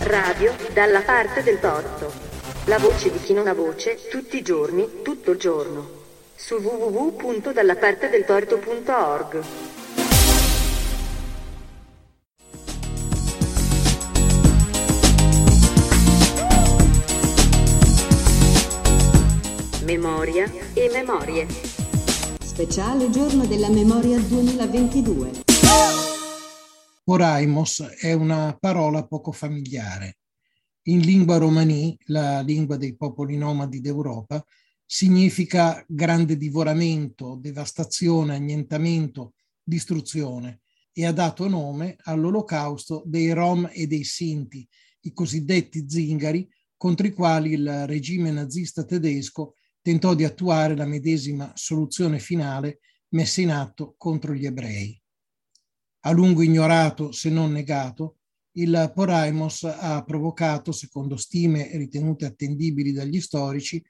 Radio dalla parte del torto. La voce di chi non ha voce, tutti i giorni, tutto il giorno. Su www.dallapartedeltorto.org. Memoria e memorie. Speciale giorno della memoria 2022. Oraimos è una parola poco familiare. In lingua romani, la lingua dei popoli nomadi d'Europa, significa grande divoramento, devastazione, annientamento, distruzione e ha dato nome all'olocausto dei Rom e dei Sinti, i cosiddetti zingari, contro i quali il regime nazista tedesco tentò di attuare la medesima soluzione finale messa in atto contro gli ebrei a lungo ignorato se non negato, il Poraimos ha provocato, secondo stime ritenute attendibili dagli storici,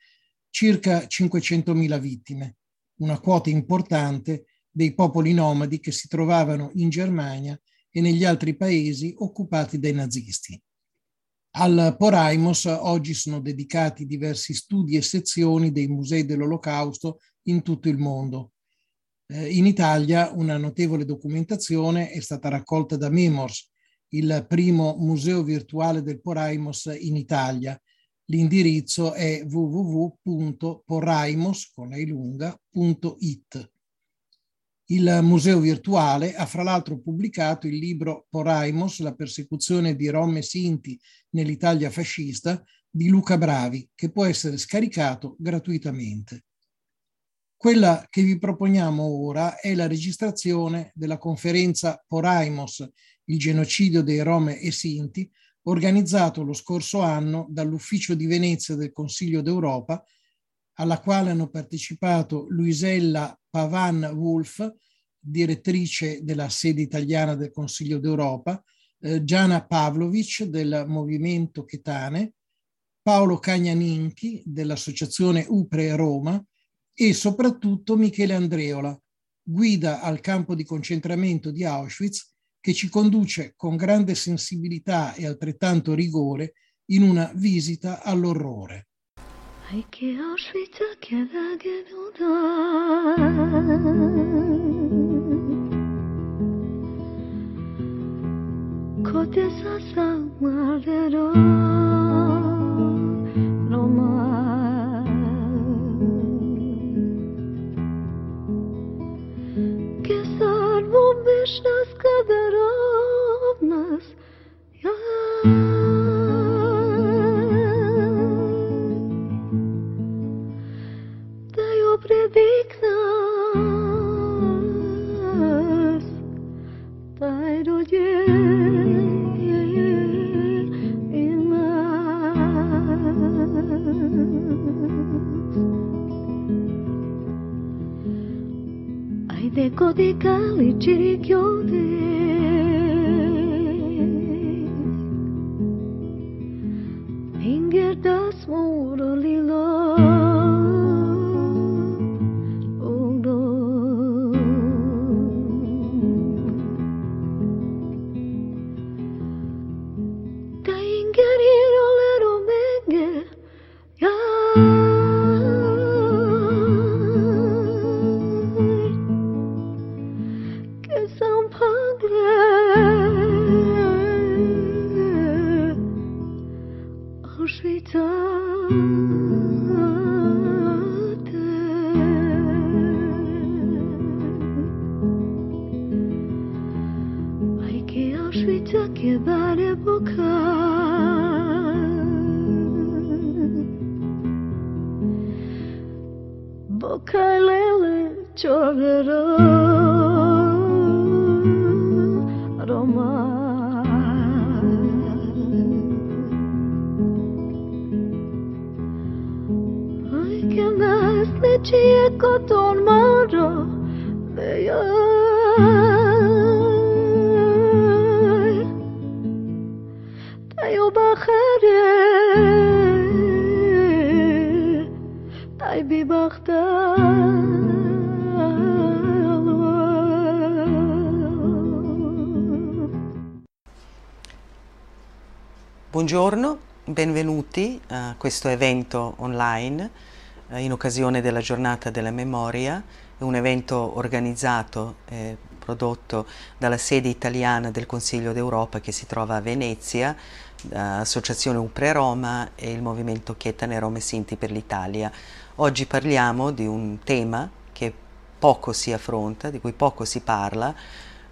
circa 500.000 vittime, una quota importante dei popoli nomadi che si trovavano in Germania e negli altri paesi occupati dai nazisti. Al Poraimos oggi sono dedicati diversi studi e sezioni dei musei dell'Olocausto in tutto il mondo, eh, in Italia una notevole documentazione è stata raccolta da Memors, il primo museo virtuale del Poraimos in Italia. L'indirizzo è www.poraimos.it. Il museo virtuale ha fra l'altro pubblicato il libro Poraimos, la persecuzione di Rom e Sinti nell'Italia fascista di Luca Bravi, che può essere scaricato gratuitamente. Quella che vi proponiamo ora è la registrazione della conferenza Poraimos, il genocidio dei Rom e Sinti, organizzato lo scorso anno dall'Ufficio di Venezia del Consiglio d'Europa, alla quale hanno partecipato Luisella Pavan Wolf, direttrice della sede italiana del Consiglio d'Europa, eh, Gianna Pavlovic del Movimento Chetane, Paolo Cagnaninchi dell'Associazione UPRE Roma, e soprattutto Michele Andreola, guida al campo di concentramento di Auschwitz, che ci conduce con grande sensibilità e altrettanto rigore in una visita all'orrore. Kotesa sa Krishna's Kadarov nas. Yeah. cieco di calici richiodi. Finger. Buongiorno, benvenuti a questo evento online eh, in occasione della giornata della memoria, un evento organizzato e prodotto dalla sede italiana del Consiglio d'Europa che si trova a Venezia, Associazione Upre Roma e il movimento Chietane Rome Sinti per l'Italia. Oggi parliamo di un tema che poco si affronta, di cui poco si parla,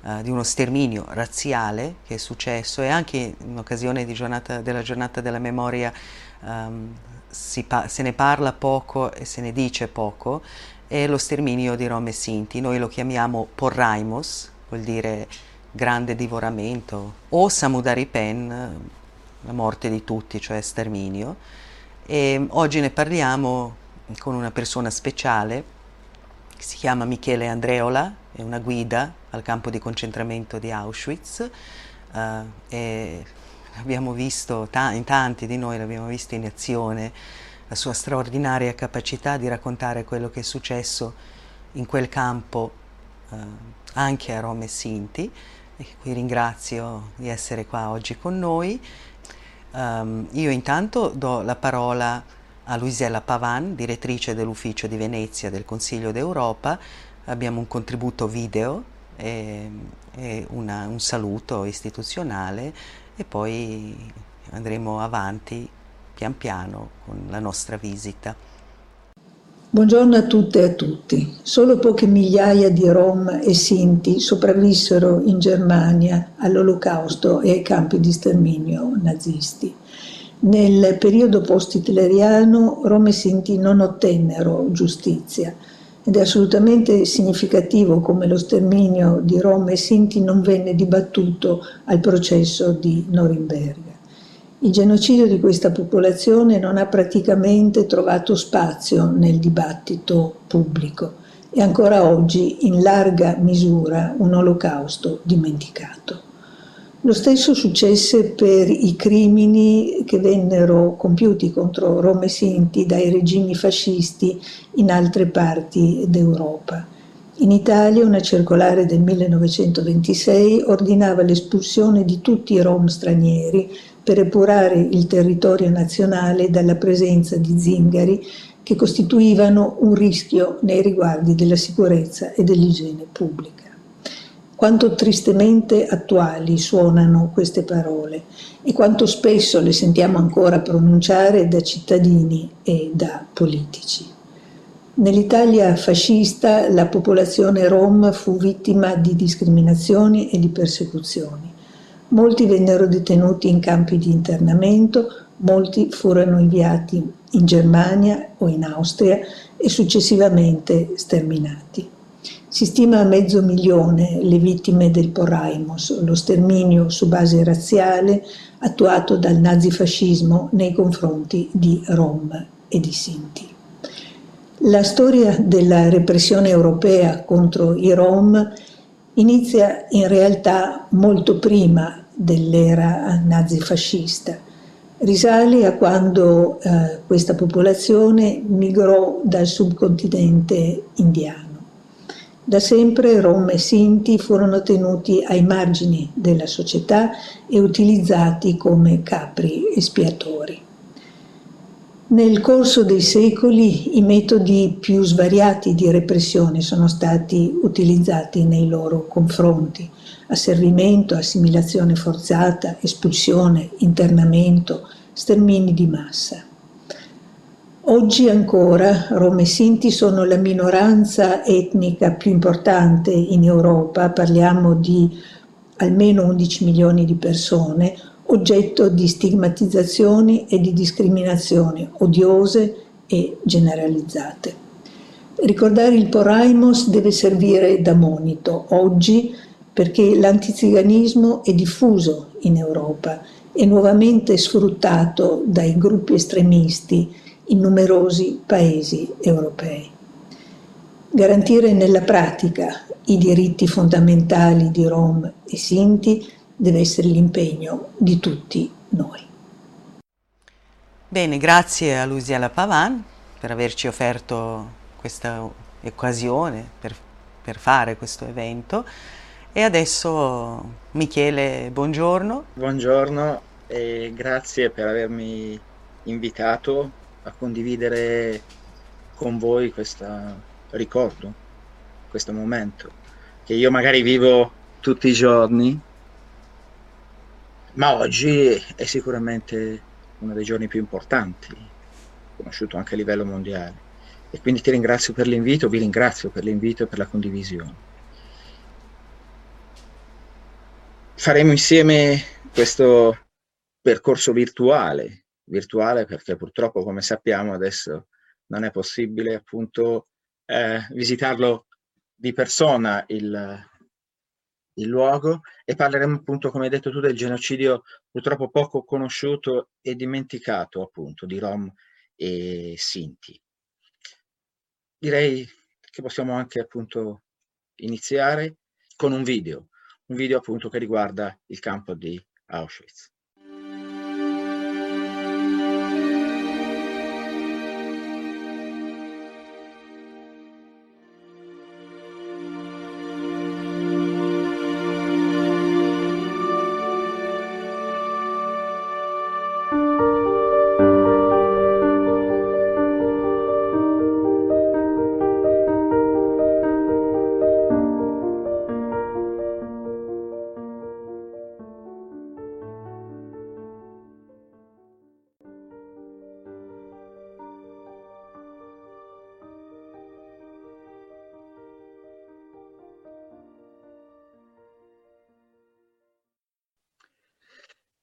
uh, di uno sterminio razziale che è successo e anche in occasione giornata, della giornata della memoria um, se ne parla poco e se ne dice poco, è lo sterminio di Rom e Sinti. Noi lo chiamiamo Porraimos, vuol dire grande divoramento, o Samudari Pen, la morte di tutti, cioè sterminio. E oggi ne parliamo con una persona speciale che si chiama Michele Andreola, è una guida al campo di concentramento di Auschwitz uh, e abbiamo visto, in tanti di noi l'abbiamo visto in azione, la sua straordinaria capacità di raccontare quello che è successo in quel campo uh, anche a Roma e Sinti e qui ringrazio di essere qua oggi con noi. Um, io intanto do la parola a Luisella Pavan, direttrice dell'ufficio di Venezia del Consiglio d'Europa. Abbiamo un contributo video e, e una, un saluto istituzionale e poi andremo avanti pian piano con la nostra visita. Buongiorno a tutte e a tutti. Solo poche migliaia di Rom e Sinti sopravvissero in Germania all'Olocausto e ai campi di sterminio nazisti. Nel periodo post-hitleriano Roma e Sinti non ottennero giustizia ed è assolutamente significativo come lo sterminio di Roma e Sinti non venne dibattuto al processo di Norimberga. Il genocidio di questa popolazione non ha praticamente trovato spazio nel dibattito pubblico e ancora oggi in larga misura un olocausto dimenticato. Lo stesso successe per i crimini che vennero compiuti contro Roma e Sinti dai regimi fascisti in altre parti d'Europa. In Italia una circolare del 1926 ordinava l'espulsione di tutti i rom stranieri per epurare il territorio nazionale dalla presenza di zingari che costituivano un rischio nei riguardi della sicurezza e dell'igiene pubblica. Quanto tristemente attuali suonano queste parole e quanto spesso le sentiamo ancora pronunciare da cittadini e da politici. Nell'Italia fascista la popolazione rom fu vittima di discriminazioni e di persecuzioni. Molti vennero detenuti in campi di internamento, molti furono inviati in Germania o in Austria e successivamente sterminati. Si stima a mezzo milione le vittime del Porraimos, lo sterminio su base razziale attuato dal nazifascismo nei confronti di Rom e di Sinti. La storia della repressione europea contro i Rom inizia in realtà molto prima dell'era nazifascista. Risale a quando eh, questa popolazione migrò dal subcontinente indiano. Da sempre Rom e Sinti furono tenuti ai margini della società e utilizzati come capri espiatori. Nel corso dei secoli i metodi più svariati di repressione sono stati utilizzati nei loro confronti. Asservimento, assimilazione forzata, espulsione, internamento, stermini di massa. Oggi ancora Rom e Sinti sono la minoranza etnica più importante in Europa, parliamo di almeno 11 milioni di persone, oggetto di stigmatizzazioni e di discriminazioni odiose e generalizzate. Ricordare il Poraimos deve servire da monito oggi perché l'antiziganismo è diffuso in Europa e nuovamente sfruttato dai gruppi estremisti in numerosi paesi europei. Garantire nella pratica i diritti fondamentali di Rom e Sinti deve essere l'impegno di tutti noi. Bene, grazie a Luisiana Pavan per averci offerto questa occasione per, per fare questo evento. E adesso Michele, buongiorno. Buongiorno. e grazie per avermi invitato a condividere con voi questo ricordo, questo momento che io magari vivo tutti i giorni, ma oggi è sicuramente uno dei giorni più importanti, conosciuto anche a livello mondiale. E quindi ti ringrazio per l'invito, vi ringrazio per l'invito e per la condivisione. Faremo insieme questo percorso virtuale, virtuale perché purtroppo come sappiamo adesso non è possibile appunto eh, visitarlo di persona il, il luogo e parleremo appunto come hai detto tu del genocidio purtroppo poco conosciuto e dimenticato appunto di Rom e Sinti. Direi che possiamo anche appunto iniziare con un video, un video appunto che riguarda il campo di Auschwitz.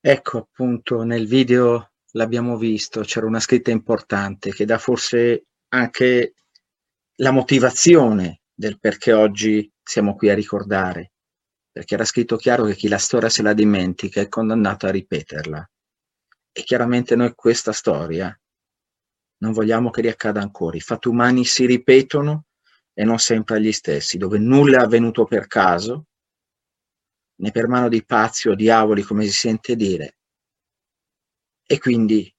Ecco appunto nel video l'abbiamo visto, c'era una scritta importante che dà forse anche la motivazione del perché oggi siamo qui a ricordare, perché era scritto chiaro che chi la storia se la dimentica è condannato a ripeterla. E chiaramente noi questa storia non vogliamo che riaccada ancora. I fatti umani si ripetono e non sempre agli stessi, dove nulla è avvenuto per caso, né per mano di pazzi o diavoli, come si sente dire. E quindi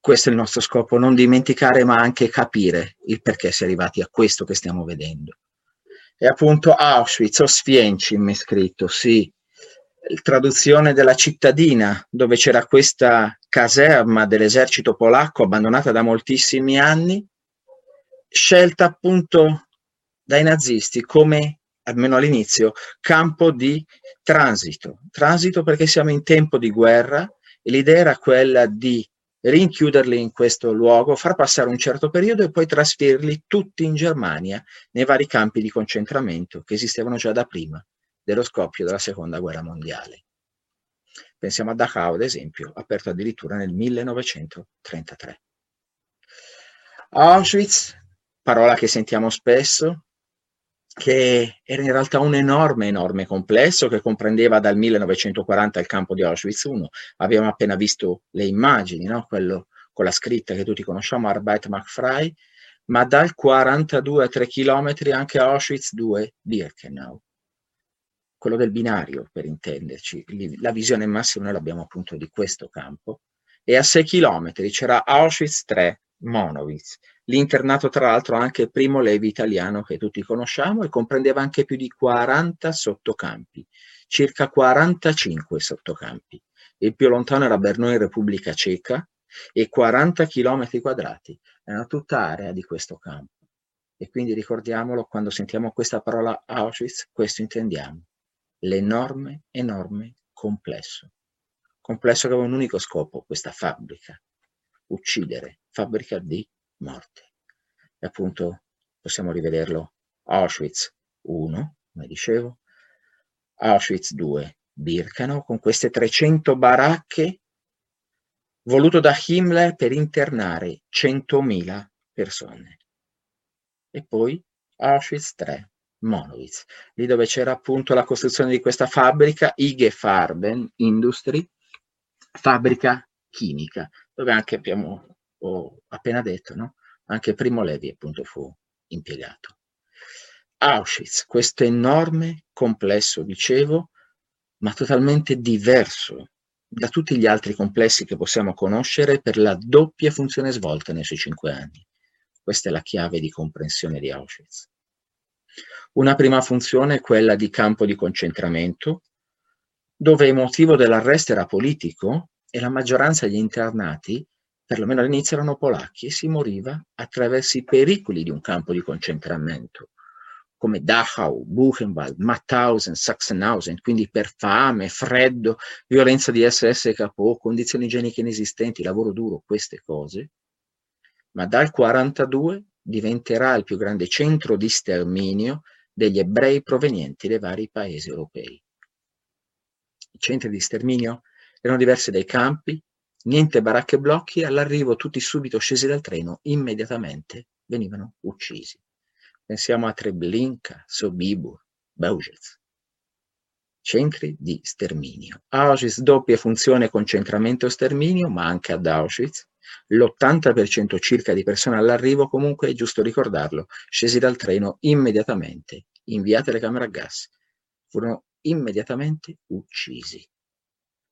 questo è il nostro scopo, non dimenticare ma anche capire il perché si è arrivati a questo che stiamo vedendo. E appunto Auschwitz, Oswiecim è scritto, sì, traduzione della cittadina dove c'era questa caserma dell'esercito polacco abbandonata da moltissimi anni, scelta appunto dai nazisti come almeno all'inizio, campo di transito. Transito perché siamo in tempo di guerra e l'idea era quella di rinchiuderli in questo luogo, far passare un certo periodo e poi trasferirli tutti in Germania nei vari campi di concentramento che esistevano già da prima dello scoppio della seconda guerra mondiale. Pensiamo a Dachau, ad esempio, aperto addirittura nel 1933. Auschwitz, parola che sentiamo spesso, che era in realtà un enorme, enorme complesso che comprendeva dal 1940 il campo di Auschwitz I. Abbiamo appena visto le immagini, no? quello con la scritta che tutti conosciamo, Arbeit macht ma dal 42 a 3 km anche Auschwitz II Birkenau, quello del binario per intenderci. La visione massima noi l'abbiamo appunto di questo campo. E a 6 km c'era Auschwitz III Monowitz, L'internato, tra l'altro, anche Primo Levi italiano che tutti conosciamo e comprendeva anche più di 40 sottocampi, circa 45 sottocampi. Il più lontano era Brno in Repubblica Ceca e 40 km quadrati. Una tutta area di questo campo. E quindi ricordiamolo, quando sentiamo questa parola Auschwitz, questo intendiamo. L'enorme, enorme complesso. Complesso che aveva un unico scopo, questa fabbrica. Uccidere, fabbrica di morte. E appunto possiamo rivederlo Auschwitz 1, come dicevo, Auschwitz 2, Birkenau, con queste 300 baracche voluto da Himmler per internare 100.000 persone. E poi Auschwitz 3, Monowitz, lì dove c'era appunto la costruzione di questa fabbrica, IG Farben Industry, fabbrica chimica, dove anche abbiamo ho appena detto, no? anche Primo Levi appunto fu impiegato. Auschwitz, questo enorme complesso, dicevo, ma totalmente diverso da tutti gli altri complessi che possiamo conoscere per la doppia funzione svolta nei suoi cinque anni. Questa è la chiave di comprensione di Auschwitz. Una prima funzione è quella di campo di concentramento, dove il motivo dell'arresto era politico e la maggioranza degli internati, perlomeno all'inizio, erano polacchi e si moriva attraverso i pericoli di un campo di concentramento come Dachau, Buchenwald, Mauthausen, Sachsenhausen, quindi per fame, freddo, violenza di SS e capo, condizioni igieniche inesistenti, lavoro duro, queste cose, ma dal 42 diventerà il più grande centro di sterminio degli ebrei provenienti dai vari paesi europei. I centri di sterminio erano diversi dai campi, niente baracche e blocchi, all'arrivo tutti subito scesi dal treno, immediatamente venivano uccisi. Pensiamo a Treblinka, Sobibor, Bauschwitz. Centri di sterminio. Auschwitz doppia funzione concentramento e sterminio, ma anche ad Auschwitz l'80% circa di persone all'arrivo, comunque è giusto ricordarlo, scesi dal treno immediatamente, inviate alle camere a gas, furono immediatamente uccisi.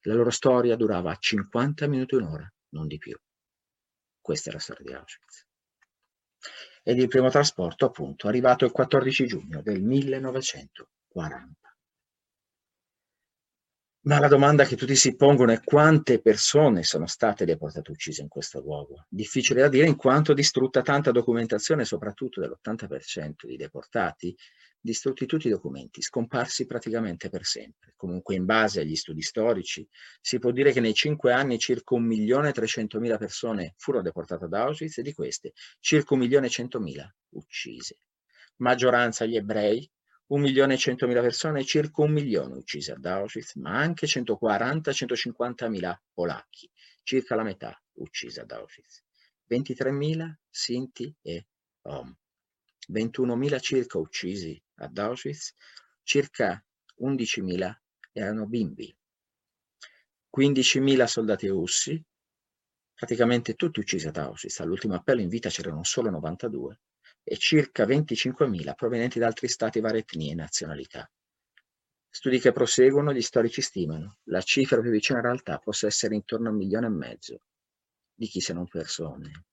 La loro storia durava 50 minuti un'ora, non di più. Questa è la storia di Auschwitz ed il primo trasporto appunto arrivato il 14 giugno del 1940. Ma la domanda che tutti si pongono è quante persone sono state deportate uccise in questo luogo? Difficile da dire in quanto distrutta tanta documentazione, soprattutto dell'80% di deportati, distrutti tutti i documenti, scomparsi praticamente per sempre. Comunque in base agli studi storici si può dire che nei cinque anni circa 1.300.000 persone furono deportate ad Auschwitz e di queste circa 1.100.000 uccise. Maggioranza gli ebrei, 1.100.000 persone, circa un milione uccise ad Auschwitz, ma anche 140-150.000 polacchi, circa la metà uccise ad Auschwitz. 23.000 Sinti e Rom. 21.000 circa uccisi ad Auschwitz, circa 11.000 erano bimbi, 15.000 soldati russi, praticamente tutti uccisi ad Auschwitz, all'ultimo appello in vita c'erano solo 92, e circa 25.000 provenienti da altri stati, varie etnie e nazionalità. Studi che proseguono, gli storici stimano, la cifra più vicina in realtà possa essere intorno a un milione e mezzo di chi se non persone.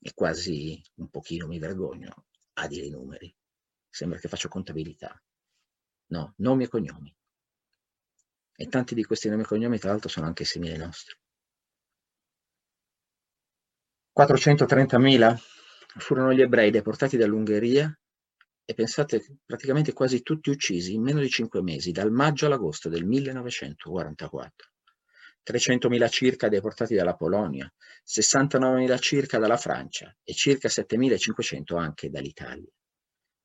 E quasi un pochino mi vergogno a dire i numeri. Sembra che faccio contabilità. No, nomi e cognomi. E tanti di questi nomi e cognomi, tra l'altro, sono anche simili ai nostri. 430.000 furono gli ebrei deportati dall'Ungheria e pensate praticamente quasi tutti uccisi in meno di cinque mesi, dal maggio all'agosto del 1944. 300.000 circa deportati dalla Polonia, 69.000 circa dalla Francia e circa 7.500 anche dall'Italia.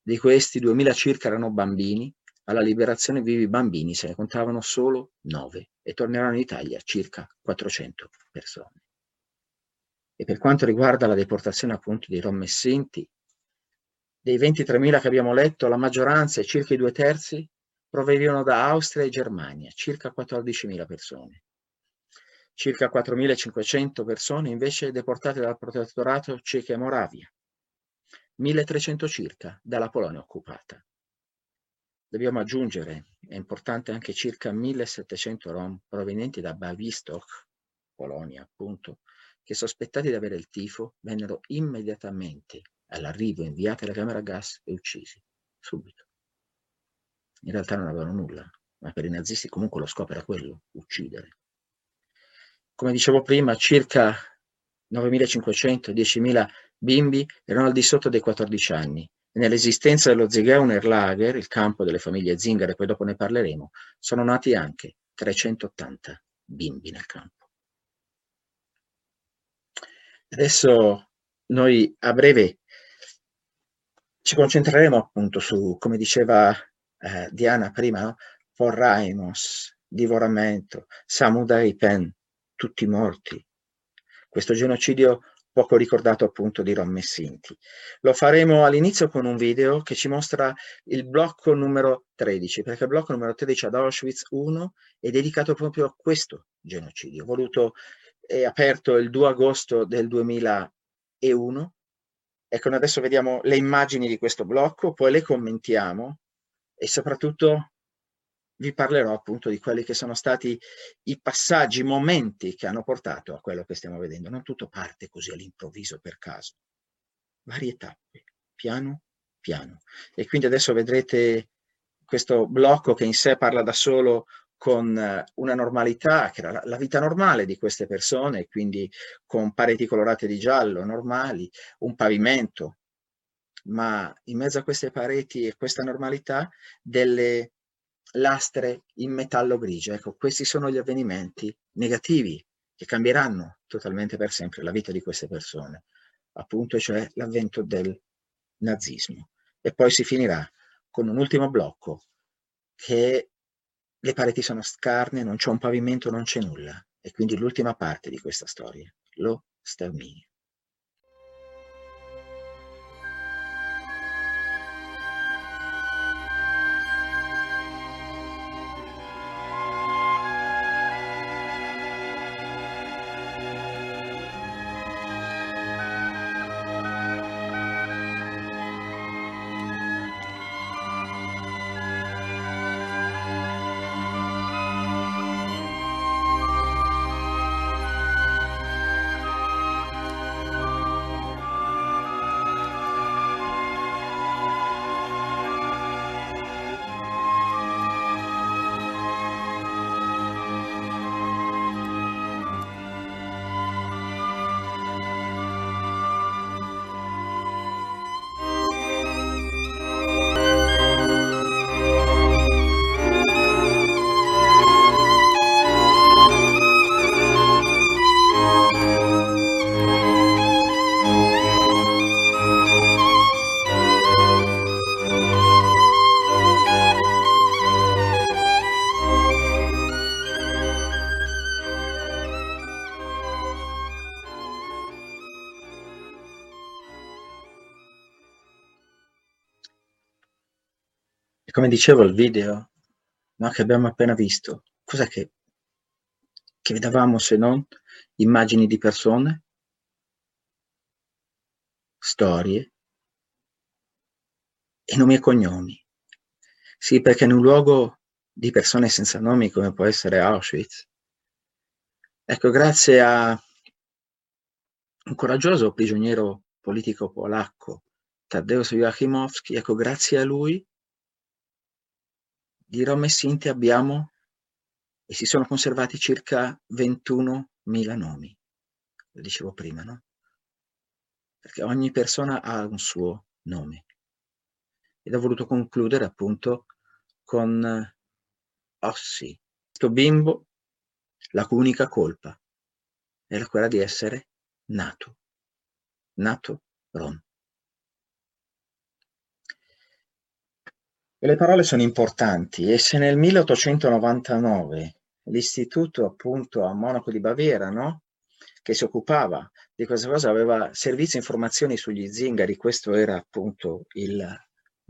Di questi 2.000 circa erano bambini, alla liberazione vivi bambini se ne contavano solo 9 e torneranno in Italia circa 400 persone. E per quanto riguarda la deportazione appunto dei Rom e Sinti, dei 23.000 che abbiamo letto, la maggioranza circa i due terzi provenivano da Austria e Germania, circa 14.000 persone. Circa 4.500 persone invece deportate dal protettorato Ceca e Moravia, 1.300 circa dalla Polonia occupata. Dobbiamo aggiungere, è importante, anche circa 1.700 Rom provenienti da Bavistok, Polonia appunto, che sospettati di avere il tifo vennero immediatamente all'arrivo inviati alla camera a gas e uccisi, subito. In realtà non avevano nulla, ma per i nazisti comunque lo scopo era quello, uccidere. Come dicevo prima, circa 9.500, 10.000 bimbi erano al di sotto dei 14 anni nell'esistenza dello Zigeuner Lager, il campo delle famiglie zingare, poi dopo ne parleremo, sono nati anche 380 bimbi nel campo. Adesso noi a breve ci concentreremo appunto su, come diceva eh, Diana prima, no? Porraimos, divoramento, Samudai Pen, tutti morti. Questo genocidio poco ricordato appunto di Rom e Sinti. Lo faremo all'inizio con un video che ci mostra il blocco numero 13, perché il blocco numero 13 ad Auschwitz 1 è dedicato proprio a questo genocidio, voluto e aperto il 2 agosto del 2001. Ecco, adesso vediamo le immagini di questo blocco, poi le commentiamo e soprattutto vi parlerò appunto di quelli che sono stati i passaggi, i momenti che hanno portato a quello che stiamo vedendo. Non tutto parte così all'improvviso per caso. Varie tappe, piano piano. E quindi adesso vedrete questo blocco che in sé parla da solo con eh, una normalità che era la vita normale di queste persone, quindi con pareti colorate di giallo normali, un pavimento, ma in mezzo a queste pareti e questa normalità delle lastre in metallo grigio. Ecco, questi sono gli avvenimenti negativi che cambieranno totalmente per sempre la vita di queste persone, appunto, cioè l'avvento del nazismo. E poi si finirà con un ultimo blocco che le pareti sono scarne, non c'è un pavimento, non c'è nulla. E quindi l'ultima parte di questa storia, lo sterminio. Come dicevo, il video no, che abbiamo appena visto, cos'è che, che vedevamo se non immagini di persone, storie e nomi e cognomi. Sì, perché in un luogo di persone senza nomi come può essere Auschwitz, ecco, grazie a un coraggioso prigioniero politico polacco, Tadeusz Joachimowski, ecco, grazie a lui di Rom e Sinti abbiamo e si sono conservati circa 21.000 nomi, lo dicevo prima, no? Perché ogni persona ha un suo nome. Ed ho voluto concludere appunto con Ossi, questo bimbo, la cui unica colpa era quella di essere nato, nato Rom. E le parole sono importanti e se nel 1899 l'istituto appunto a Monaco di Baviera, no? che si occupava di questa cosa, aveva servizi e informazioni sugli zingari, questo era appunto il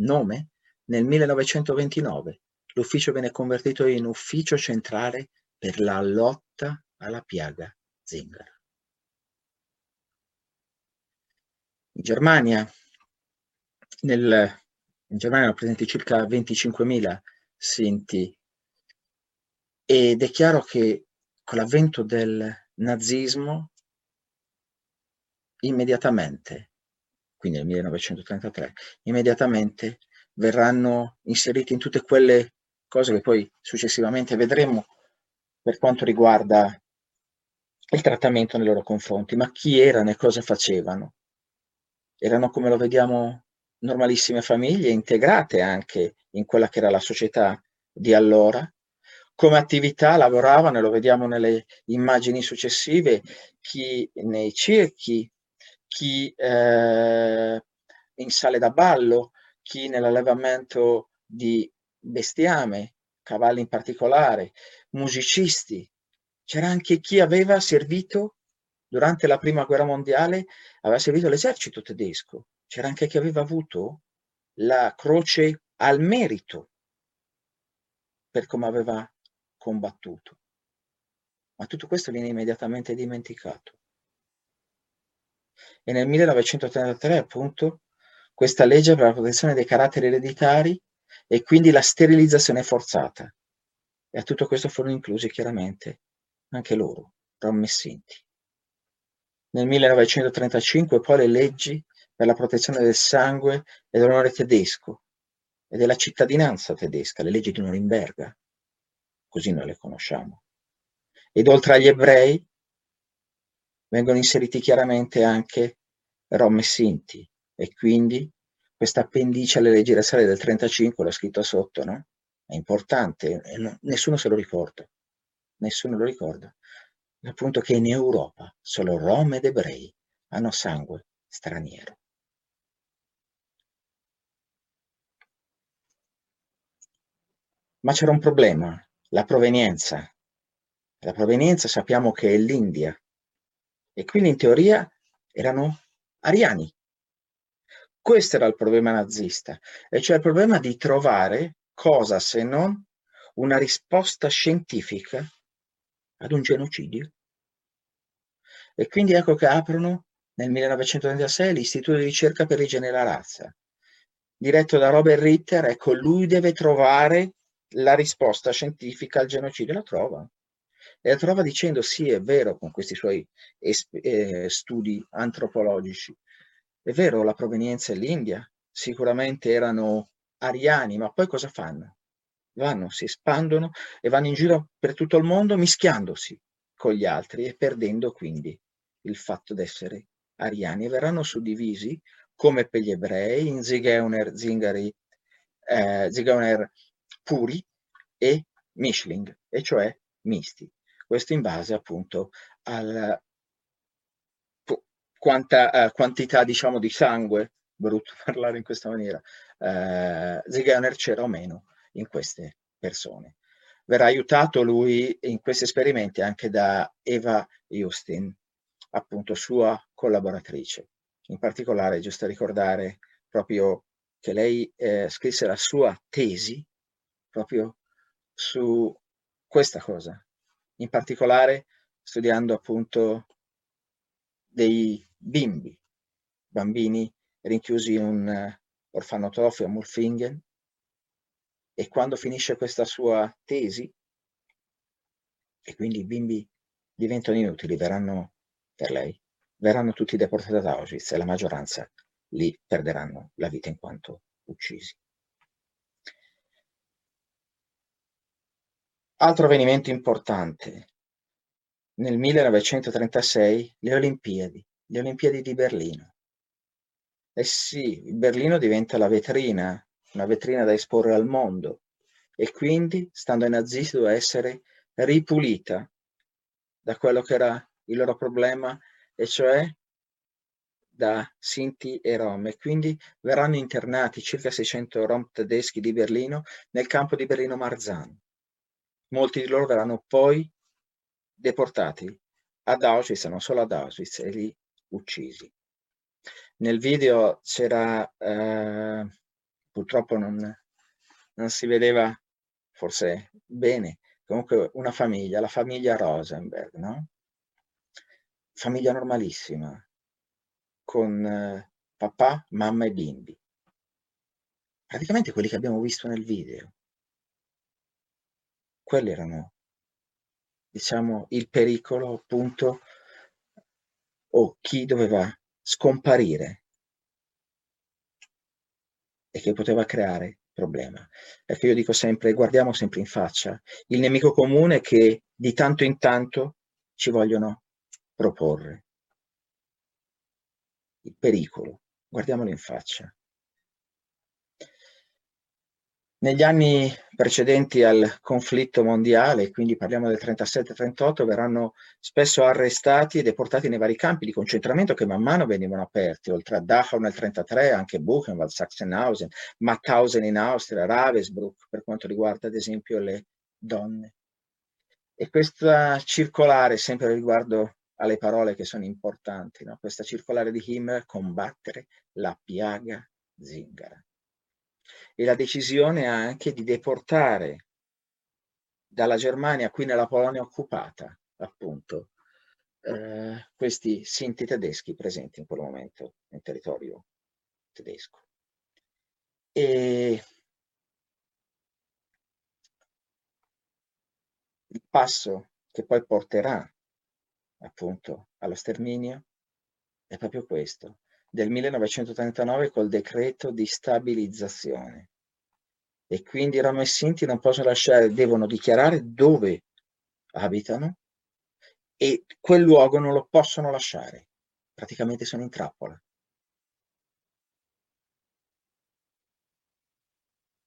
nome, nel 1929 l'ufficio venne convertito in ufficio centrale per la lotta alla piaga zingara. In Germania, nel in Germania erano presenti circa 25.000 sinti ed è chiaro che con l'avvento del nazismo immediatamente, quindi nel 1933, immediatamente verranno inseriti in tutte quelle cose che poi successivamente vedremo per quanto riguarda il trattamento nei loro confronti, ma chi erano e cosa facevano? Erano come lo vediamo normalissime famiglie integrate anche in quella che era la società di allora. Come attività lavoravano, e lo vediamo nelle immagini successive, chi nei circhi, chi eh, in sale da ballo, chi nell'allevamento di bestiame, cavalli in particolare, musicisti. C'era anche chi aveva servito durante la prima guerra mondiale, aveva servito l'esercito tedesco c'era anche chi aveva avuto la croce al merito per come aveva combattuto. Ma tutto questo viene immediatamente dimenticato. E nel 1933, appunto, questa legge per la protezione dei caratteri ereditari e quindi la sterilizzazione forzata. E a tutto questo furono inclusi chiaramente anche loro, rom Nel 1935 poi le leggi per la protezione del sangue e dell'onore tedesco, e della cittadinanza tedesca, le leggi di Norimberga, così noi le conosciamo. Ed oltre agli ebrei vengono inseriti chiaramente anche Rom e Sinti e quindi questa appendice alle leggi razziali del 35, l'ho scritto sotto, no? È importante, nessuno se lo ricorda, nessuno lo ricorda. Appunto che in Europa solo Rom ed ebrei hanno sangue straniero. Ma c'era un problema, la provenienza. La provenienza sappiamo che è l'India e quindi in teoria erano ariani. Questo era il problema nazista, e cioè il problema di trovare cosa se non una risposta scientifica ad un genocidio. E quindi ecco che aprono nel 1936 l'Istituto di ricerca per l'igiene della razza, diretto da Robert Ritter, ecco lui deve trovare la risposta scientifica al genocidio, la trova. E la trova dicendo sì, è vero, con questi suoi eh, studi antropologici, è vero, la provenienza è l'India, sicuramente erano ariani, ma poi cosa fanno? Vanno, si espandono e vanno in giro per tutto il mondo mischiandosi con gli altri e perdendo quindi il fatto d'essere ariani e verranno suddivisi come per gli ebrei in Zigeuner, Zingari, eh, Zigeuner puri e Mishling, e cioè misti. Questo in base appunto alla quanta, uh, quantità diciamo di sangue, brutto parlare in questa maniera, uh, Zigeuner c'era o meno in queste persone. Verrà aiutato lui in questi esperimenti anche da Eva Justin, appunto sua collaboratrice. In particolare è giusto ricordare proprio che lei eh, scrisse la sua tesi proprio su questa cosa, in particolare studiando appunto dei bimbi, bambini rinchiusi in un uh, orfanotrofio a Mulfingen e quando finisce questa sua tesi e quindi i bimbi diventano inutili, verranno per lei, verranno tutti deportati ad Auschwitz e la maggioranza lì perderanno la vita in quanto uccisi. Altro avvenimento importante. Nel 1936 le Olimpiadi, le Olimpiadi di Berlino. Eh sì, Berlino diventa la vetrina, una vetrina da esporre al mondo e quindi, stando ai nazisti, doveva essere ripulita da quello che era il loro problema, e cioè da Sinti e Rom e quindi verranno internati circa 600 Rom tedeschi di Berlino nel campo di Berlino Marzano. Molti di loro verranno poi deportati ad Auschwitz, non solo ad Auschwitz, e lì uccisi. Nel video c'era, eh, purtroppo non, non si vedeva forse bene, comunque una famiglia, la famiglia Rosenberg, no? Famiglia normalissima, con eh, papà, mamma e bimbi. Praticamente quelli che abbiamo visto nel video quelli erano, diciamo, il pericolo, appunto, o chi doveva scomparire e che poteva creare problema. Perché io dico sempre, guardiamo sempre in faccia il nemico comune che di tanto in tanto ci vogliono proporre. Il pericolo, guardiamolo in faccia. Negli anni precedenti al conflitto mondiale, quindi parliamo del 37-38, verranno spesso arrestati e deportati nei vari campi di concentramento che man mano venivano aperti, oltre a Dachau nel 1933, anche Buchenwald, Sachsenhausen, Mauthausen in Austria, Ravensbrück per quanto riguarda ad esempio le donne. E questa circolare, sempre riguardo alle parole che sono importanti, no? questa circolare di Himmler, combattere la piaga zingara e la decisione anche di deportare dalla Germania qui nella Polonia occupata, appunto, eh, questi sinti tedeschi presenti in quel momento nel territorio tedesco. E il passo che poi porterà appunto allo sterminio è proprio questo, del 1939 col decreto di stabilizzazione. e quindi i Rom e Sinti non possono lasciare, devono dichiarare dove abitano e quel luogo non lo possono lasciare. Praticamente sono in trappola.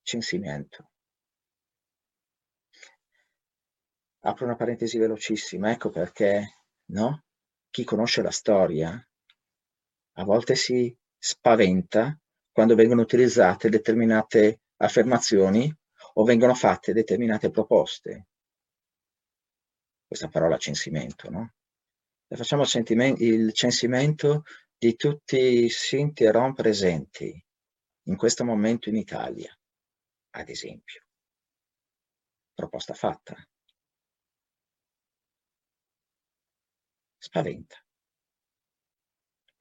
Censimento. Apro una parentesi velocissima, ecco perché, no? Chi conosce la storia a volte si spaventa quando vengono utilizzate determinate affermazioni o vengono fatte determinate proposte. Questa parola censimento, no? E facciamo il censimento di tutti i Sinti e Rom presenti in questo momento in Italia, ad esempio. Proposta fatta. Spaventa.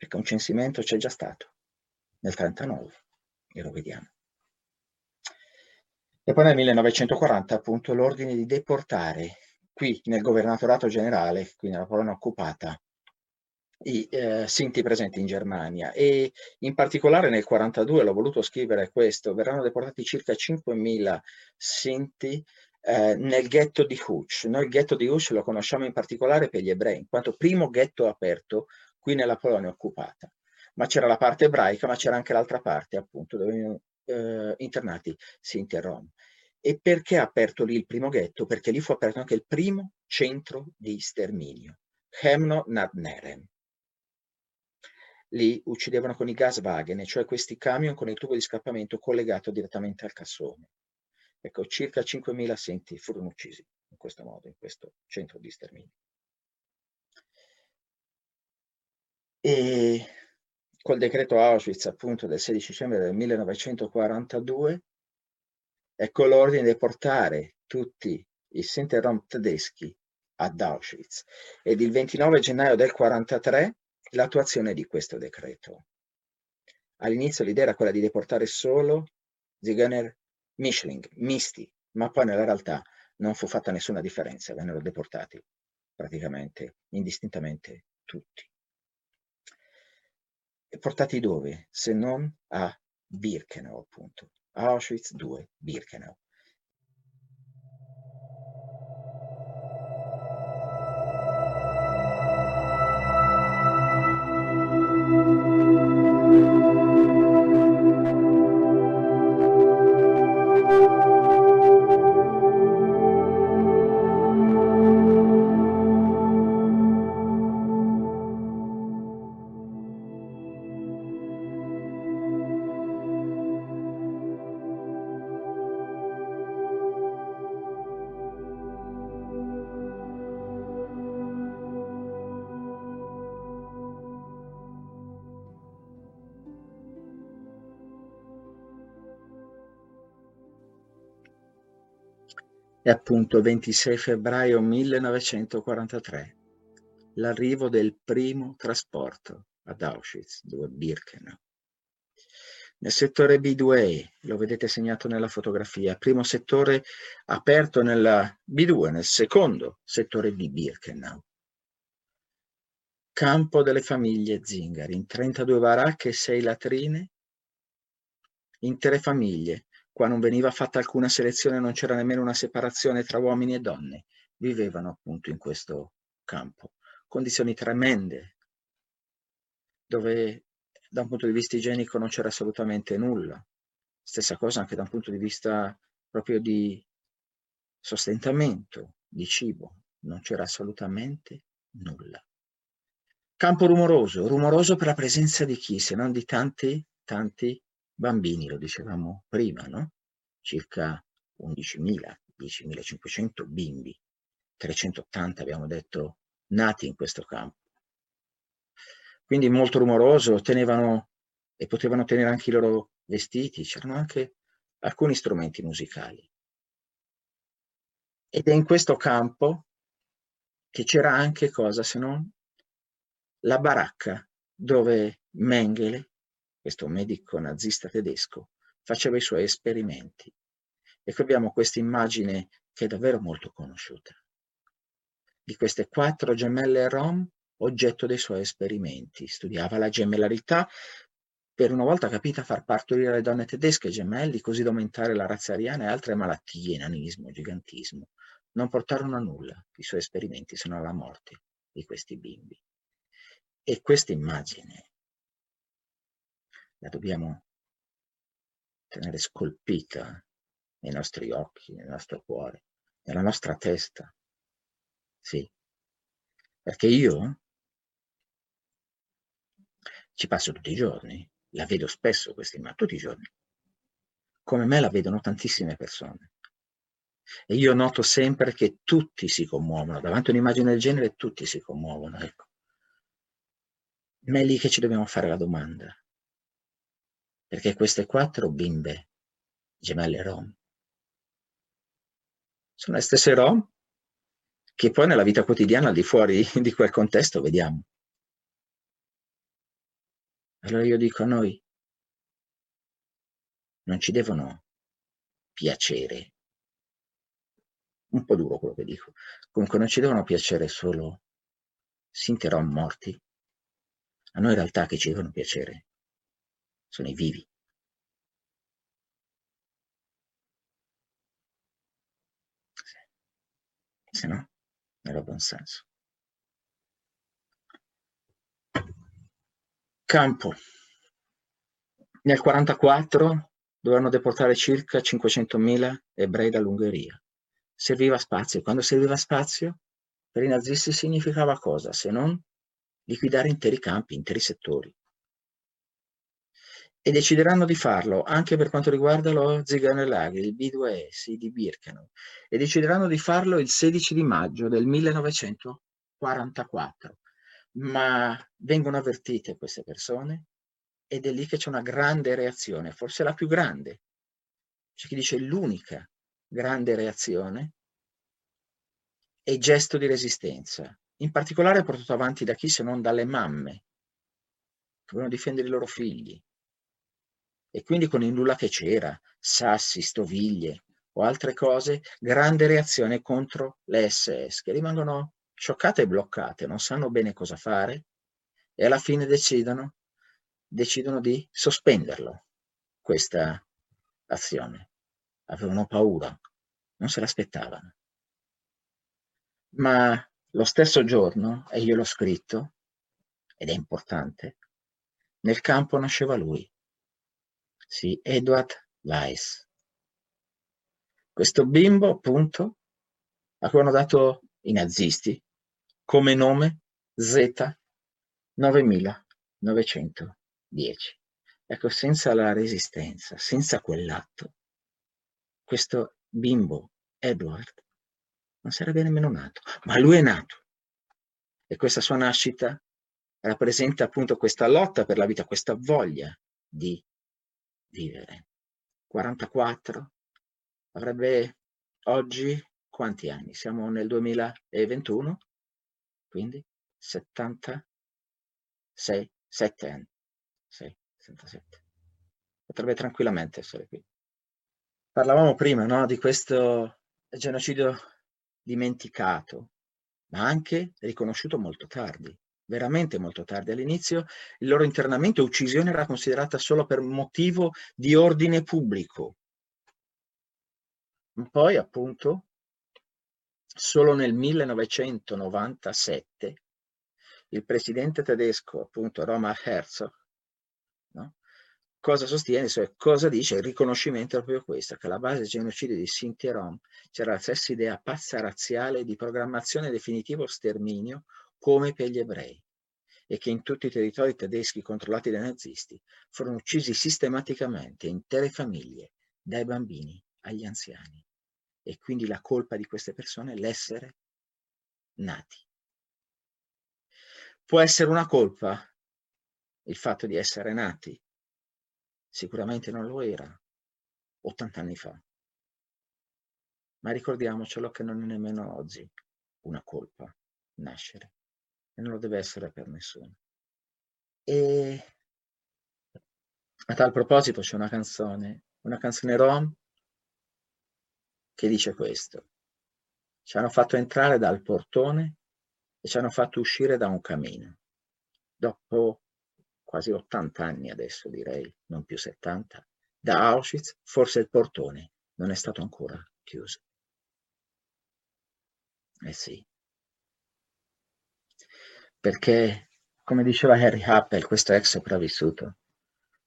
Perché un censimento c'è già stato nel 39 e lo vediamo. E poi nel 1940 appunto l'ordine di deportare qui nel governatorato generale, qui nella Polonia occupata, i eh, Sinti presenti in Germania e in particolare nel 1942, l'ho voluto scrivere questo, verranno deportati circa 5.000 Sinti eh, nel ghetto di Huch. Noi il ghetto di Huch lo conosciamo in particolare per gli ebrei, in quanto primo ghetto aperto qui nella Polonia occupata. Ma c'era la parte ebraica, ma c'era anche l'altra parte, appunto, dove venivano eh, internati Sinti e Rom. E perché ha aperto lì il primo ghetto? Perché lì fu aperto anche il primo centro di sterminio, Hemno nad Nerem. Lì uccidevano con i gaswagen, cioè questi camion con il tubo di scappamento collegato direttamente al cassone. Ecco, circa 5.000 Sinti furono uccisi in questo modo, in questo centro di sterminio. E col decreto Auschwitz appunto del 16 dicembre del 1942 ecco l'ordine di portare tutti i Sinti-Rom tedeschi ad Auschwitz ed il 29 gennaio del 1943 l'attuazione di questo decreto. All'inizio l'idea era quella di deportare solo Zigeuner Mischling, misti, ma poi nella realtà non fu fatta nessuna differenza, vennero deportati praticamente indistintamente tutti. E portati dove? Se non a Birkenau, appunto. Auschwitz 2, Birkenau. Appunto 26 febbraio 1943, l'arrivo del primo trasporto ad Auschwitz, dove Birkenau. Nel settore B2, lo vedete segnato nella fotografia, primo settore aperto nella B2, nel secondo settore di Birkenau. Campo delle famiglie zingari, in 32 baracche e 6 latrine, intere famiglie, Qua non veniva fatta alcuna selezione, non c'era nemmeno una separazione tra uomini e donne. Vivevano appunto in questo campo. Condizioni tremende, dove da un punto di vista igienico non c'era assolutamente nulla. Stessa cosa anche da un punto di vista proprio di sostentamento, di cibo. Non c'era assolutamente nulla. Campo rumoroso, rumoroso per la presenza di chi, se non di tanti, tanti bambini, lo dicevamo prima, no? circa 11.000, 10.500 bimbi, 380 abbiamo detto nati in questo campo. Quindi molto rumoroso, tenevano e potevano tenere anche i loro vestiti, c'erano anche alcuni strumenti musicali. Ed è in questo campo che c'era anche cosa se non la baracca dove Mengele questo medico nazista tedesco, faceva i suoi esperimenti. E qui abbiamo questa immagine che è davvero molto conosciuta, di queste quattro gemelle rom oggetto dei suoi esperimenti. Studiava la gemellarità per una volta capita far partorire le donne tedesche gemelli così da aumentare la razza ariana e altre malattie, nanismo, gigantismo. Non portarono a nulla i suoi esperimenti se non alla morte di questi bimbi. E questa immagine la dobbiamo tenere scolpita nei nostri occhi, nel nostro cuore, nella nostra testa. Sì, perché io ci passo tutti i giorni, la vedo spesso questa immagine, tutti i giorni. Come me la vedono tantissime persone. E io noto sempre che tutti si commuovono, davanti a un'immagine del genere tutti si commuovono, ecco. Ma è lì che ci dobbiamo fare la domanda. Perché queste quattro bimbe, gemelle rom, sono le stesse rom che poi nella vita quotidiana al di fuori di quel contesto vediamo. Allora io dico a noi, non ci devono piacere, un po' duro quello che dico, comunque non ci devono piacere solo Sinteron morti, a noi in realtà che ci devono piacere sono i vivi. Se no, non ha buon senso. Campo. Nel 1944 dovevano deportare circa 500.000 ebrei dall'Ungheria. Serviva spazio. Quando serviva spazio, per i nazisti significava cosa? Se non liquidare interi campi, interi settori. E decideranno di farlo anche per quanto riguarda lo Ziganerlager, il B2S di Birkenau. E decideranno di farlo il 16 di maggio del 1944 ma vengono avvertite queste persone ed è lì che c'è una grande reazione, forse la più grande. C'è chi dice l'unica grande reazione è gesto di resistenza, in particolare portato avanti da chi se non dalle mamme, che vogliono difendere i loro figli. E quindi con il nulla che c'era, sassi, stoviglie o altre cose, grande reazione contro le SS, che rimangono scioccate e bloccate, non sanno bene cosa fare e alla fine decidono, decidono di sospenderlo, questa azione. Avevano paura, non se l'aspettavano. Ma lo stesso giorno, e io l'ho scritto, ed è importante, nel campo nasceva lui. Sì, Edward Weiss. Questo bimbo, appunto, a cui hanno dato i nazisti come nome Z 9910. Ecco, senza la resistenza, senza quell'atto, questo bimbo Edward non sarebbe nemmeno nato, ma lui è nato. E questa sua nascita rappresenta appunto questa lotta per la vita, questa voglia di vivere. 44, avrebbe oggi quanti anni? Siamo nel 2021? quindi 76, 7 anni, 6, 77. Potrebbe tranquillamente essere qui. Parlavamo prima no, di questo genocidio dimenticato, ma anche riconosciuto molto tardi, veramente molto tardi. All'inizio il loro internamento e uccisione era considerata solo per motivo di ordine pubblico. Poi, appunto, Solo nel 1997 il presidente tedesco, appunto Roma Herzog, cosa sostiene, cioè cosa dice? Il riconoscimento è proprio questo, che alla base del genocidio di Sinti e Rom c'era la stessa idea pazza razziale di programmazione definitivo sterminio come per gli ebrei e che in tutti i territori tedeschi controllati dai nazisti furono uccisi sistematicamente intere famiglie, dai bambini agli anziani e quindi la colpa di queste persone è l'essere nati. Può essere una colpa il fatto di essere nati? Sicuramente non lo era 80 anni fa. Ma ricordiamocelo che non è nemmeno oggi una colpa nascere e non lo deve essere per nessuno. E a tal proposito c'è una canzone, una canzone rom che dice questo. Ci hanno fatto entrare dal portone e ci hanno fatto uscire da un camino. Dopo quasi 80 anni adesso direi, non più 70, da Auschwitz forse il portone non è stato ancora chiuso. Eh sì. Perché, come diceva Harry Happel, questo ex sopravvissuto,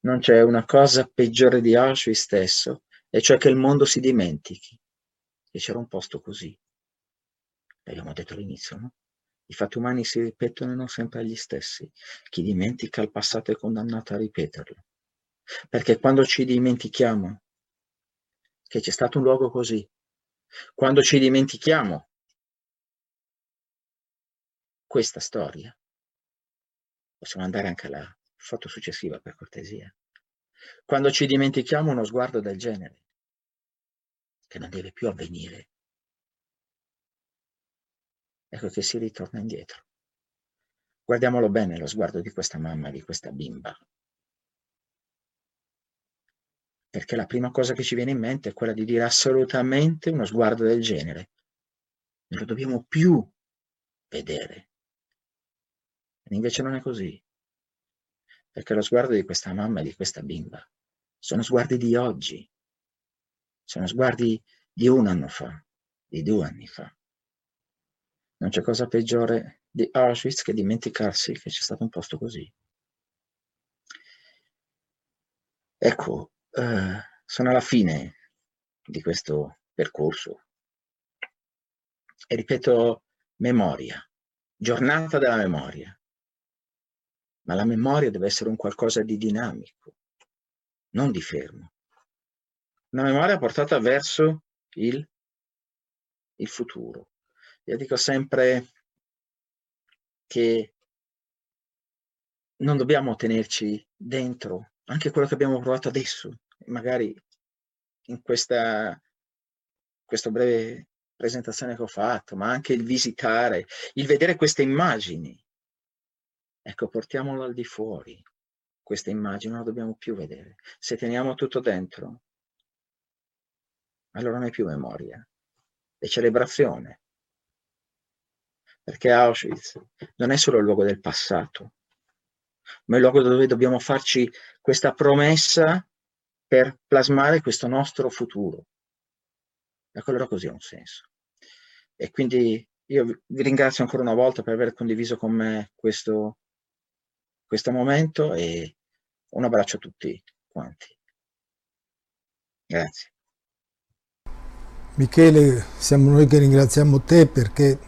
non c'è una cosa peggiore di Auschwitz stesso, e cioè che il mondo si dimentichi che c'era un posto così. L'abbiamo detto all'inizio, no? I fatti umani si ripetono non sempre agli stessi. Chi dimentica il passato è condannato a ripeterlo. Perché quando ci dimentichiamo che c'è stato un luogo così, quando ci dimentichiamo questa storia, possiamo andare anche alla foto successiva per cortesia. Quando ci dimentichiamo uno sguardo del genere, che non deve più avvenire, ecco che si ritorna indietro. Guardiamolo bene lo sguardo di questa mamma, di questa bimba. Perché la prima cosa che ci viene in mente è quella di dire assolutamente uno sguardo del genere. Non lo dobbiamo più vedere. E invece non è così. Perché lo sguardo di questa mamma e di questa bimba sono sguardi di oggi. Sono sguardi di un anno fa, di due anni fa. Non c'è cosa peggiore di Auschwitz che dimenticarsi che c'è stato un posto così. Ecco, eh, sono alla fine di questo percorso e ripeto memoria, giornata della memoria. Ma la memoria deve essere un qualcosa di dinamico, non di fermo. Una memoria portata verso il, il futuro, io dico sempre che non dobbiamo tenerci dentro anche quello che abbiamo provato adesso, magari in questa, questa breve presentazione che ho fatto, ma anche il visitare, il vedere queste immagini. Ecco, portiamolo al di fuori. Queste immagini non le dobbiamo più vedere. Se teniamo tutto dentro, allora non è più memoria, è celebrazione, perché Auschwitz non è solo il luogo del passato, ma è il luogo dove dobbiamo farci questa promessa per plasmare questo nostro futuro. Ecco, allora così ha un senso. E quindi io vi ringrazio ancora una volta per aver condiviso con me questo, questo momento e un abbraccio a tutti quanti. Grazie. Michele, siamo noi che ringraziamo te perché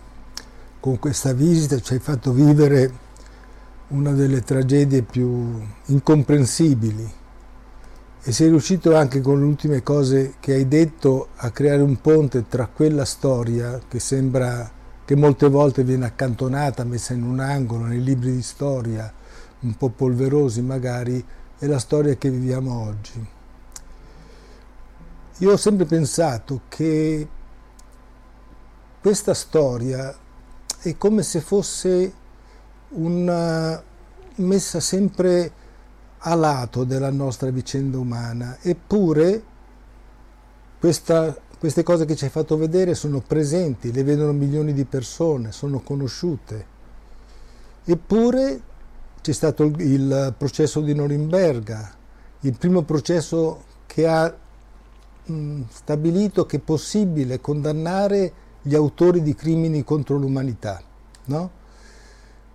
con questa visita ci hai fatto vivere una delle tragedie più incomprensibili e sei riuscito anche con le ultime cose che hai detto a creare un ponte tra quella storia che sembra che molte volte viene accantonata, messa in un angolo nei libri di storia, un po' polverosi magari, e la storia che viviamo oggi. Io ho sempre pensato che questa storia è come se fosse una messa sempre a lato della nostra vicenda umana, eppure questa, queste cose che ci hai fatto vedere sono presenti, le vedono milioni di persone, sono conosciute. Eppure c'è stato il, il processo di Norimberga, il primo processo che ha mh, stabilito che è possibile condannare gli autori di crimini contro l'umanità. No?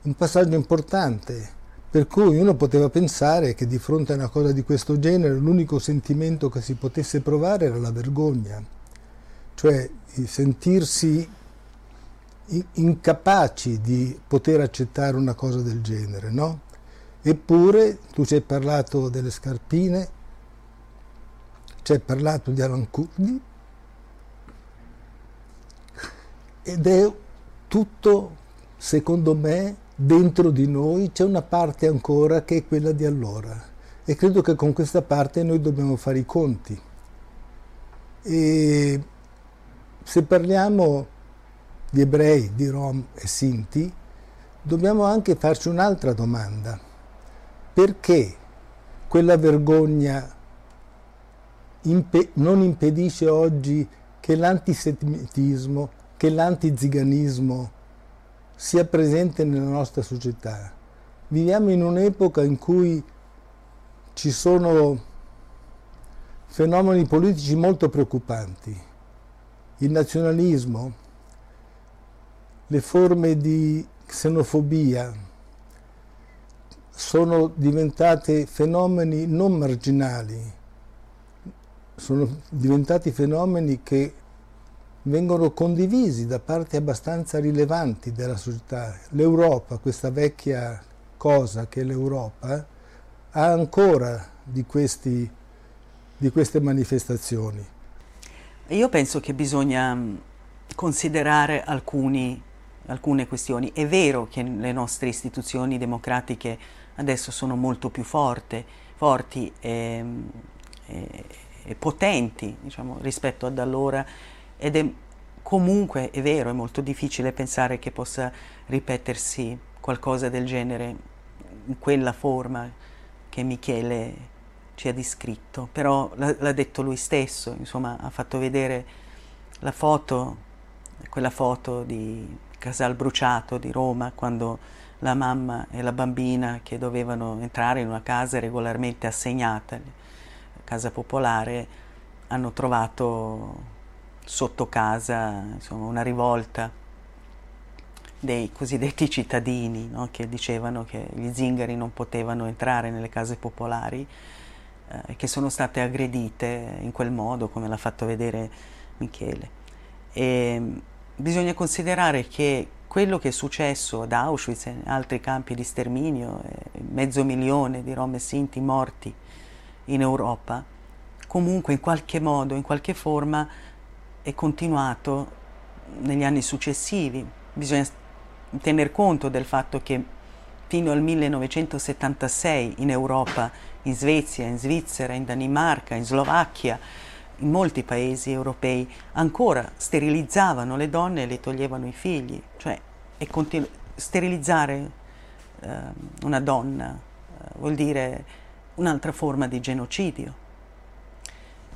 Un passaggio importante, per cui uno poteva pensare che di fronte a una cosa di questo genere l'unico sentimento che si potesse provare era la vergogna, cioè sentirsi incapaci di poter accettare una cosa del genere, no? Eppure tu ci hai parlato delle scarpine, ci hai parlato di Alan Kurdi, ed è tutto, secondo me, dentro di noi c'è una parte ancora che è quella di allora e credo che con questa parte noi dobbiamo fare i conti. E se parliamo di ebrei, di rom e sinti, dobbiamo anche farci un'altra domanda. Perché quella vergogna impe- non impedisce oggi che l'antisemitismo che l'antiziganismo sia presente nella nostra società. viviamo in un'epoca in cui ci sono fenomeni politici molto preoccupanti. Il nazionalismo, le forme di xenofobia sono diventate fenomeni non marginali, sono diventati fenomeni che vengono condivisi da parti abbastanza rilevanti della società. L'Europa, questa vecchia cosa che è l'Europa, ha ancora di, questi, di queste manifestazioni. Io penso che bisogna mm, considerare alcuni, alcune questioni. È vero che le nostre istituzioni democratiche adesso sono molto più forte, forti e, e, e potenti diciamo, rispetto ad allora ed è comunque è vero, è molto difficile pensare che possa ripetersi qualcosa del genere in quella forma che Michele ci ha descritto, però l'ha detto lui stesso, insomma ha fatto vedere la foto, quella foto di Casal Bruciato di Roma quando la mamma e la bambina che dovevano entrare in una casa regolarmente assegnata, casa popolare, hanno trovato sotto casa insomma, una rivolta dei cosiddetti cittadini no? che dicevano che gli zingari non potevano entrare nelle case popolari eh, e che sono state aggredite in quel modo come l'ha fatto vedere Michele. E bisogna considerare che quello che è successo ad Auschwitz e in altri campi di sterminio, eh, mezzo milione di Rom e Sinti morti in Europa, comunque in qualche modo, in qualche forma è continuato negli anni successivi. Bisogna tener conto del fatto che fino al 1976 in Europa, in Svezia, in Svizzera, in Danimarca, in Slovacchia, in molti paesi europei ancora sterilizzavano le donne e le toglievano i figli, cioè continu- sterilizzare eh, una donna eh, vuol dire un'altra forma di genocidio.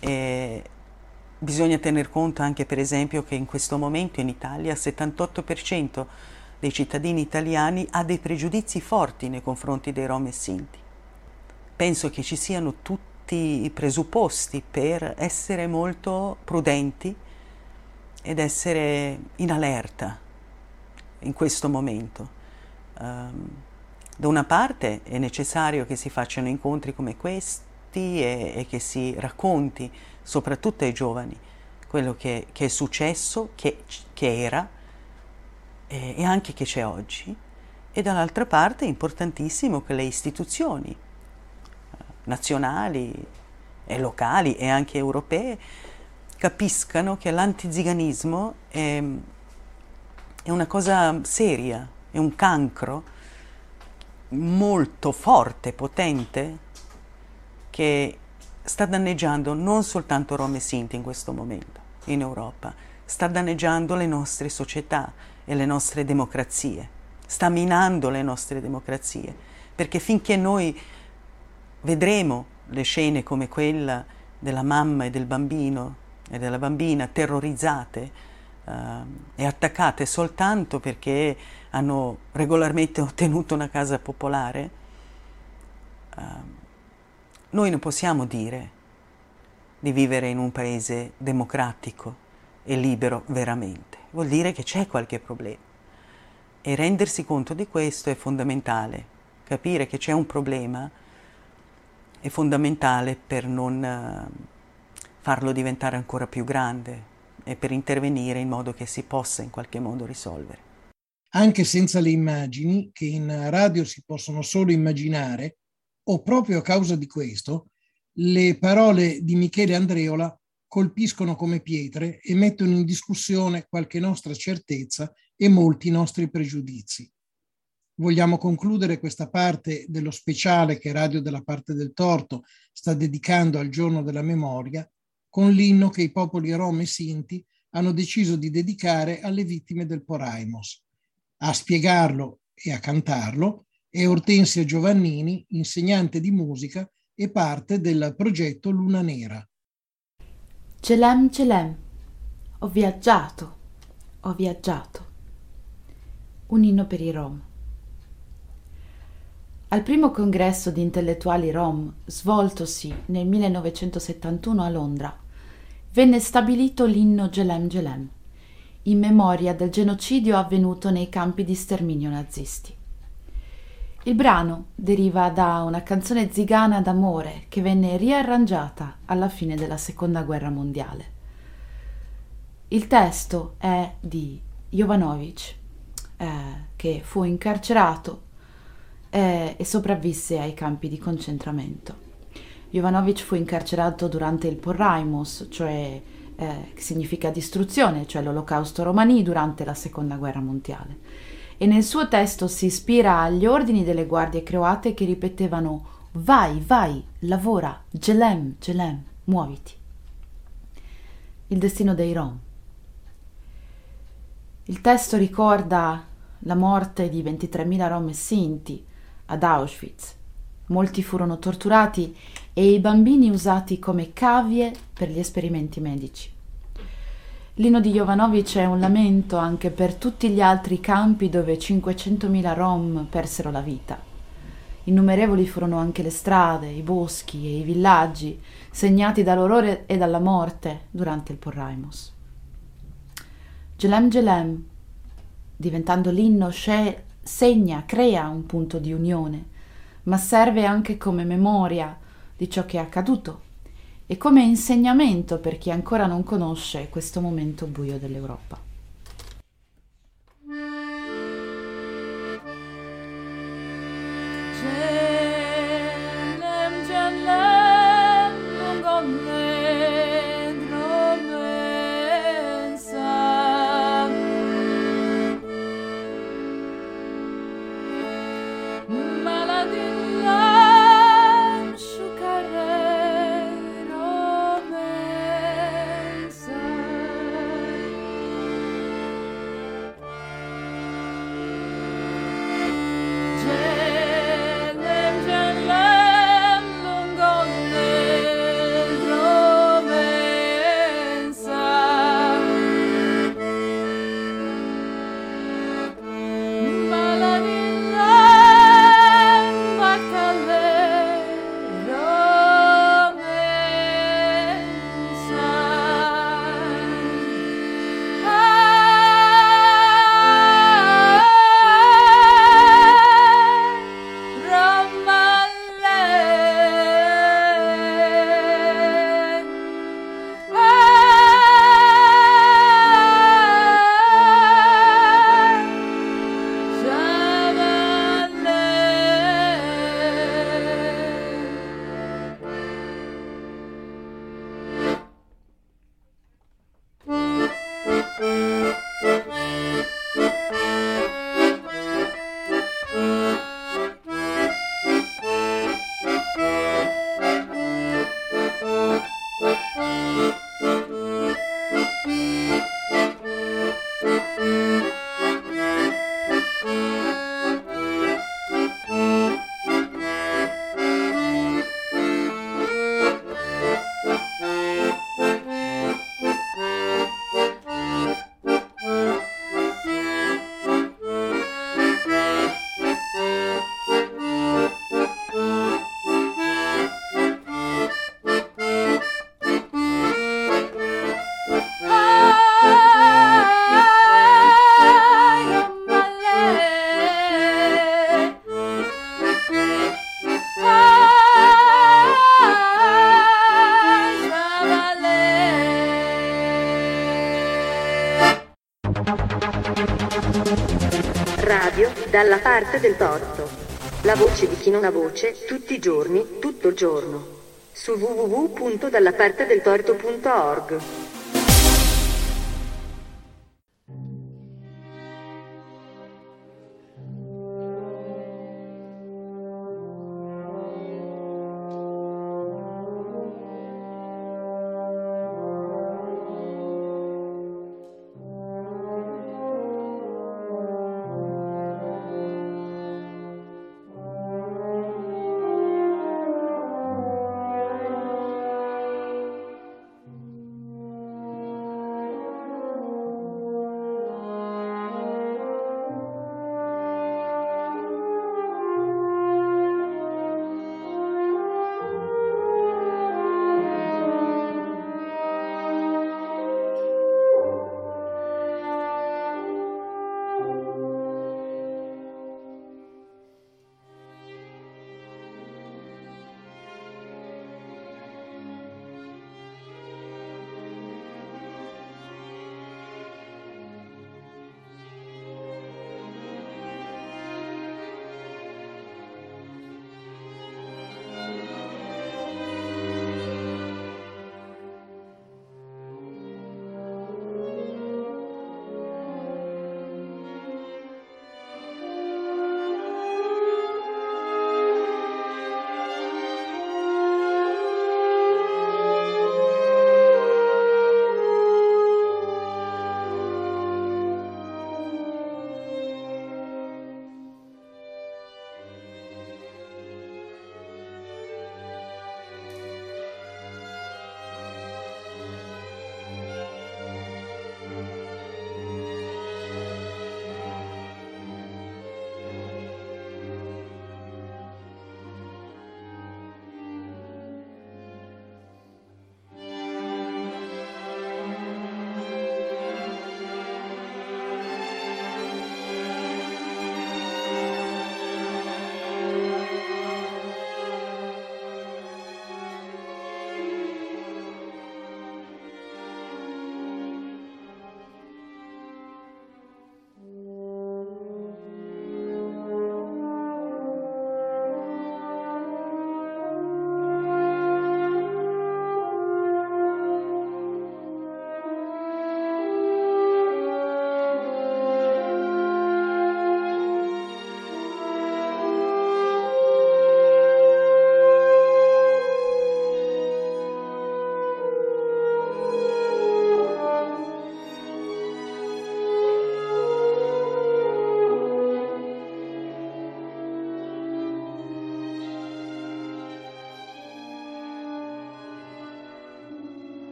E bisogna tener conto anche per esempio che in questo momento in Italia il 78% dei cittadini italiani ha dei pregiudizi forti nei confronti dei Rom e Sinti. Penso che ci siano tutti i presupposti per essere molto prudenti ed essere in allerta in questo momento. Um, da una parte è necessario che si facciano incontri come questi e, e che si racconti soprattutto ai giovani quello che, che è successo, che, che era e, e anche che c'è oggi. E dall'altra parte è importantissimo che le istituzioni nazionali e locali e anche europee capiscano che l'antiziganismo è, è una cosa seria, è un cancro molto forte, potente, che sta danneggiando non soltanto Rom e Sinti in questo momento in Europa, sta danneggiando le nostre società e le nostre democrazie, sta minando le nostre democrazie, perché finché noi vedremo le scene come quella della mamma e del bambino e della bambina terrorizzate uh, e attaccate soltanto perché hanno regolarmente ottenuto una casa popolare, uh, noi non possiamo dire di vivere in un paese democratico e libero veramente. Vuol dire che c'è qualche problema. E rendersi conto di questo è fondamentale. Capire che c'è un problema è fondamentale per non eh, farlo diventare ancora più grande e per intervenire in modo che si possa in qualche modo risolvere. Anche senza le immagini, che in radio si possono solo immaginare, o proprio a causa di questo, le parole di Michele Andreola colpiscono come pietre e mettono in discussione qualche nostra certezza e molti nostri pregiudizi vogliamo concludere questa parte dello speciale che Radio della Parte del Torto sta dedicando al giorno della memoria con l'inno che i popoli rom e sinti hanno deciso di dedicare alle vittime del Poraimos. A spiegarlo e a cantarlo è Ortensia Giovannini, insegnante di musica e parte del progetto Luna Nera. Celem Celem, ho viaggiato, ho viaggiato. Un inno per i Rom. Al primo congresso di intellettuali rom, svoltosi nel 1971 a Londra, venne stabilito l'inno Gelem Gelem, in memoria del genocidio avvenuto nei campi di sterminio nazisti. Il brano deriva da una canzone zigana d'amore che venne riarrangiata alla fine della Seconda Guerra Mondiale. Il testo è di Jovanovic, eh, che fu incarcerato eh, e sopravvisse ai campi di concentramento. Jovanovic fu incarcerato durante il Porraimos, cioè eh, che significa distruzione, cioè l'olocausto romani durante la seconda guerra mondiale. E nel suo testo si ispira agli ordini delle guardie croate che ripetevano vai, vai, lavora, gelem, gelem, muoviti. Il destino dei Rom. Il testo ricorda la morte di 23.000 Rom e Sinti ad Auschwitz. Molti furono torturati e i bambini usati come cavie per gli esperimenti medici. L'inno di Jovanovic è un lamento anche per tutti gli altri campi dove 500.000 rom persero la vita. Innumerevoli furono anche le strade, i boschi e i villaggi segnati dall'orrore e dalla morte durante il Porraimos. Gelem Gelem, diventando l'inno, segna, crea un punto di unione, ma serve anche come memoria di ciò che è accaduto e come insegnamento per chi ancora non conosce questo momento buio dell'Europa. Parte del torto. La voce di chi non ha voce, tutti i giorni, tutto il giorno. Su www.dallapartedeltorto.org.